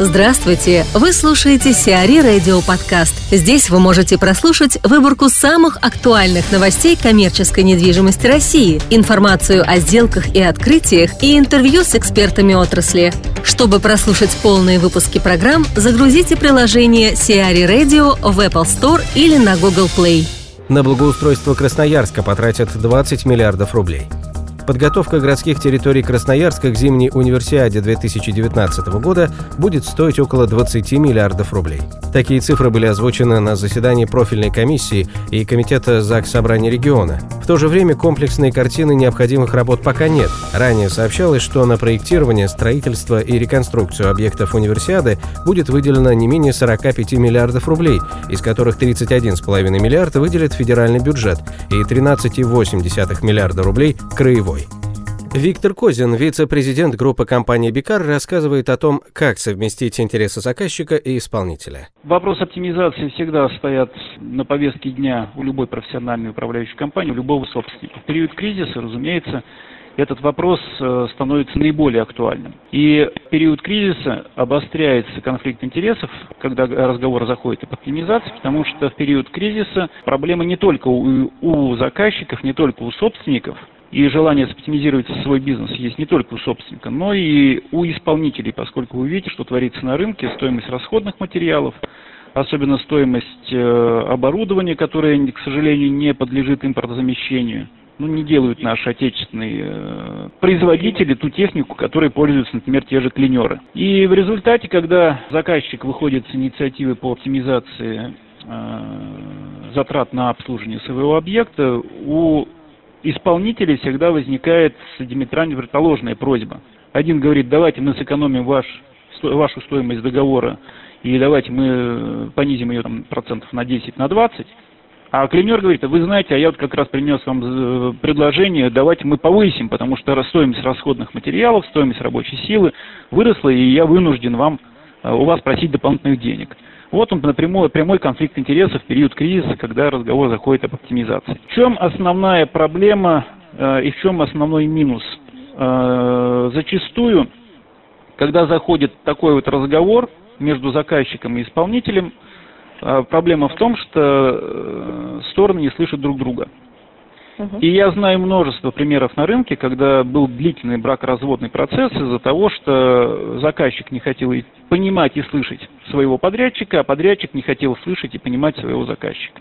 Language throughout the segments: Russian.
Здравствуйте! Вы слушаете Сиари Радио Подкаст. Здесь вы можете прослушать выборку самых актуальных новостей коммерческой недвижимости России, информацию о сделках и открытиях и интервью с экспертами отрасли. Чтобы прослушать полные выпуски программ, загрузите приложение Сиари Radio в Apple Store или на Google Play. На благоустройство Красноярска потратят 20 миллиардов рублей. Подготовка городских территорий Красноярска к зимней универсиаде 2019 года будет стоить около 20 миллиардов рублей. Такие цифры были озвучены на заседании профильной комиссии и Комитета ЗАГС Собрания региона. В то же время комплексной картины необходимых работ пока нет. Ранее сообщалось, что на проектирование, строительство и реконструкцию объектов универсиады будет выделено не менее 45 миллиардов рублей, из которых 31,5 миллиарда выделит федеральный бюджет и 13,8 миллиарда рублей – краевой. Виктор Козин, вице-президент группы компании «Бикар», рассказывает о том, как совместить интересы заказчика и исполнителя. Вопрос оптимизации всегда стоят на повестке дня у любой профессиональной управляющей компании, у любого собственника. В период кризиса, разумеется, этот вопрос э, становится наиболее актуальным. И в период кризиса обостряется конфликт интересов, когда разговор заходит об оптимизации, потому что в период кризиса проблема не только у, у заказчиков, не только у собственников, и желание оптимизировать свой бизнес есть не только у собственника, но и у исполнителей, поскольку вы видите, что творится на рынке, стоимость расходных материалов, особенно стоимость э, оборудования, которое, к сожалению, не подлежит импортозамещению. Ну, не делают наши отечественные э, производители ту технику, которой пользуются, например, те же клинеры. И в результате, когда заказчик выходит с инициативой по оптимизации э, затрат на обслуживание своего объекта, у исполнителей всегда возникает диаметрально противоположная просьба. Один говорит, давайте мы сэкономим ваш, вашу стоимость договора и давайте мы понизим ее там, процентов на 10, на 20. А клинер говорит, вы знаете, а я вот как раз принес вам э, предложение, давайте мы повысим, потому что стоимость расходных материалов, стоимость рабочей силы выросла, и я вынужден вам, э, у вас просить дополнительных денег. Вот он напрямую, прямой конфликт интересов в период кризиса, когда разговор заходит об оптимизации. В чем основная проблема э, и в чем основной минус? Э, зачастую, когда заходит такой вот разговор между заказчиком и исполнителем, э, проблема в том, что э, стороны не слышат друг друга. И я знаю множество примеров на рынке, когда был длительный бракоразводный процесс из-за того, что заказчик не хотел понимать и слышать своего подрядчика, а подрядчик не хотел слышать и понимать своего заказчика.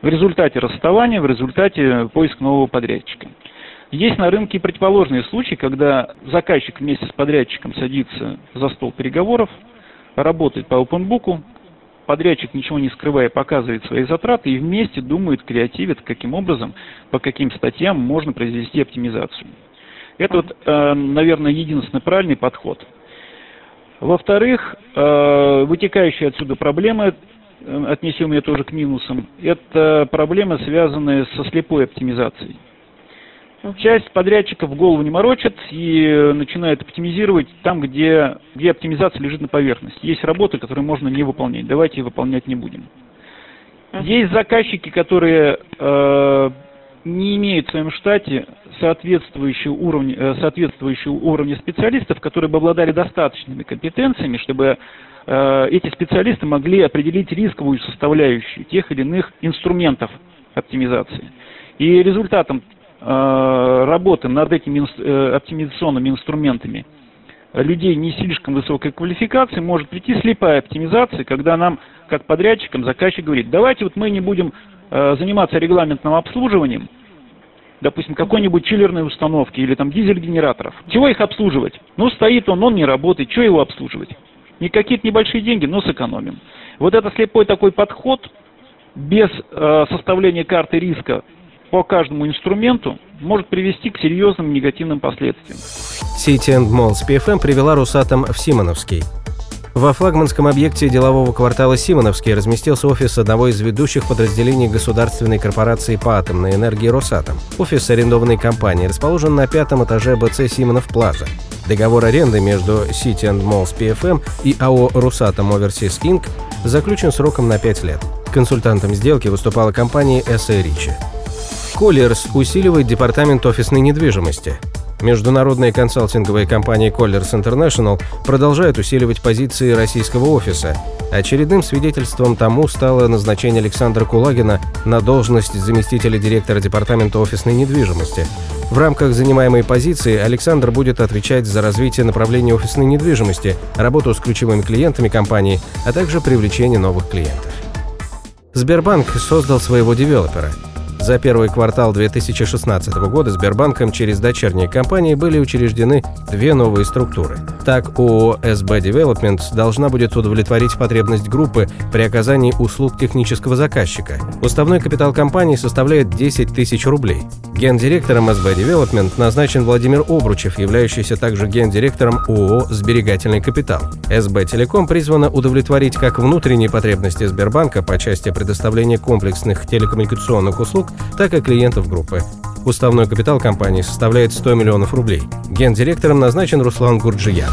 В результате расставания, в результате поиск нового подрядчика. Есть на рынке противоположные случаи, когда заказчик вместе с подрядчиком садится за стол переговоров, работает по опенбуку, подрядчик, ничего не скрывая, показывает свои затраты и вместе думает, креативит, каким образом, по каким статьям можно произвести оптимизацию. Это, вот, э, наверное, единственный правильный подход. Во-вторых, э, вытекающая отсюда проблема, э, отнесем ее тоже к минусам, это проблемы, связанные со слепой оптимизацией. Часть подрядчиков голову не морочат и начинают оптимизировать там, где, где оптимизация лежит на поверхности. Есть работы, которые можно не выполнять. Давайте выполнять не будем. Есть заказчики, которые э, не имеют в своем штате соответствующего уровня, э, соответствующего уровня специалистов, которые бы обладали достаточными компетенциями, чтобы э, эти специалисты могли определить рисковую составляющую тех или иных инструментов оптимизации. И результатом Э, работы над этими оптимизационными инструментами людей не слишком высокой квалификации может прийти слепая оптимизация, когда нам, как подрядчикам, заказчик говорит, давайте вот мы не будем заниматься регламентным обслуживанием, допустим, какой-нибудь чиллерной установки или там дизель-генераторов. Чего их обслуживать? Ну, стоит он, он не работает, что его обслуживать? Не какие-то небольшие деньги, но сэкономим. Вот это слепой такой подход, без э, составления карты риска по каждому инструменту может привести к серьезным негативным последствиям. City Malls PFM привела Русатом в Симоновский. Во флагманском объекте делового квартала Симоновский разместился офис одного из ведущих подразделений государственной корпорации по атомной энергии «Росатом». Офис арендованной компании расположен на пятом этаже БЦ «Симонов Плаза». Договор аренды между City and Malls PFM и АО «Русатом Overseas Inc. заключен сроком на 5 лет. Консультантом сделки выступала компания S.A. Ричи. Коллерс усиливает департамент офисной недвижимости. Международная консалтинговая компания Colliers International продолжает усиливать позиции российского офиса. Очередным свидетельством тому стало назначение Александра Кулагина на должность заместителя директора Департамента офисной недвижимости. В рамках занимаемой позиции Александр будет отвечать за развитие направления офисной недвижимости, работу с ключевыми клиентами компании, а также привлечение новых клиентов. Сбербанк создал своего девелопера – за первый квартал 2016 года Сбербанком через дочерние компании были учреждены две новые структуры. Так, ООО «СБ Development должна будет удовлетворить потребность группы при оказании услуг технического заказчика. Уставной капитал компании составляет 10 тысяч рублей. Гендиректором СБ Development назначен Владимир Обручев, являющийся также гендиректором ООО «Сберегательный капитал». СБ Телеком призвана удовлетворить как внутренние потребности Сбербанка по части предоставления комплексных телекоммуникационных услуг, так и клиентов группы. Уставной капитал компании составляет 100 миллионов рублей. Гендиректором назначен Руслан Гурджиян.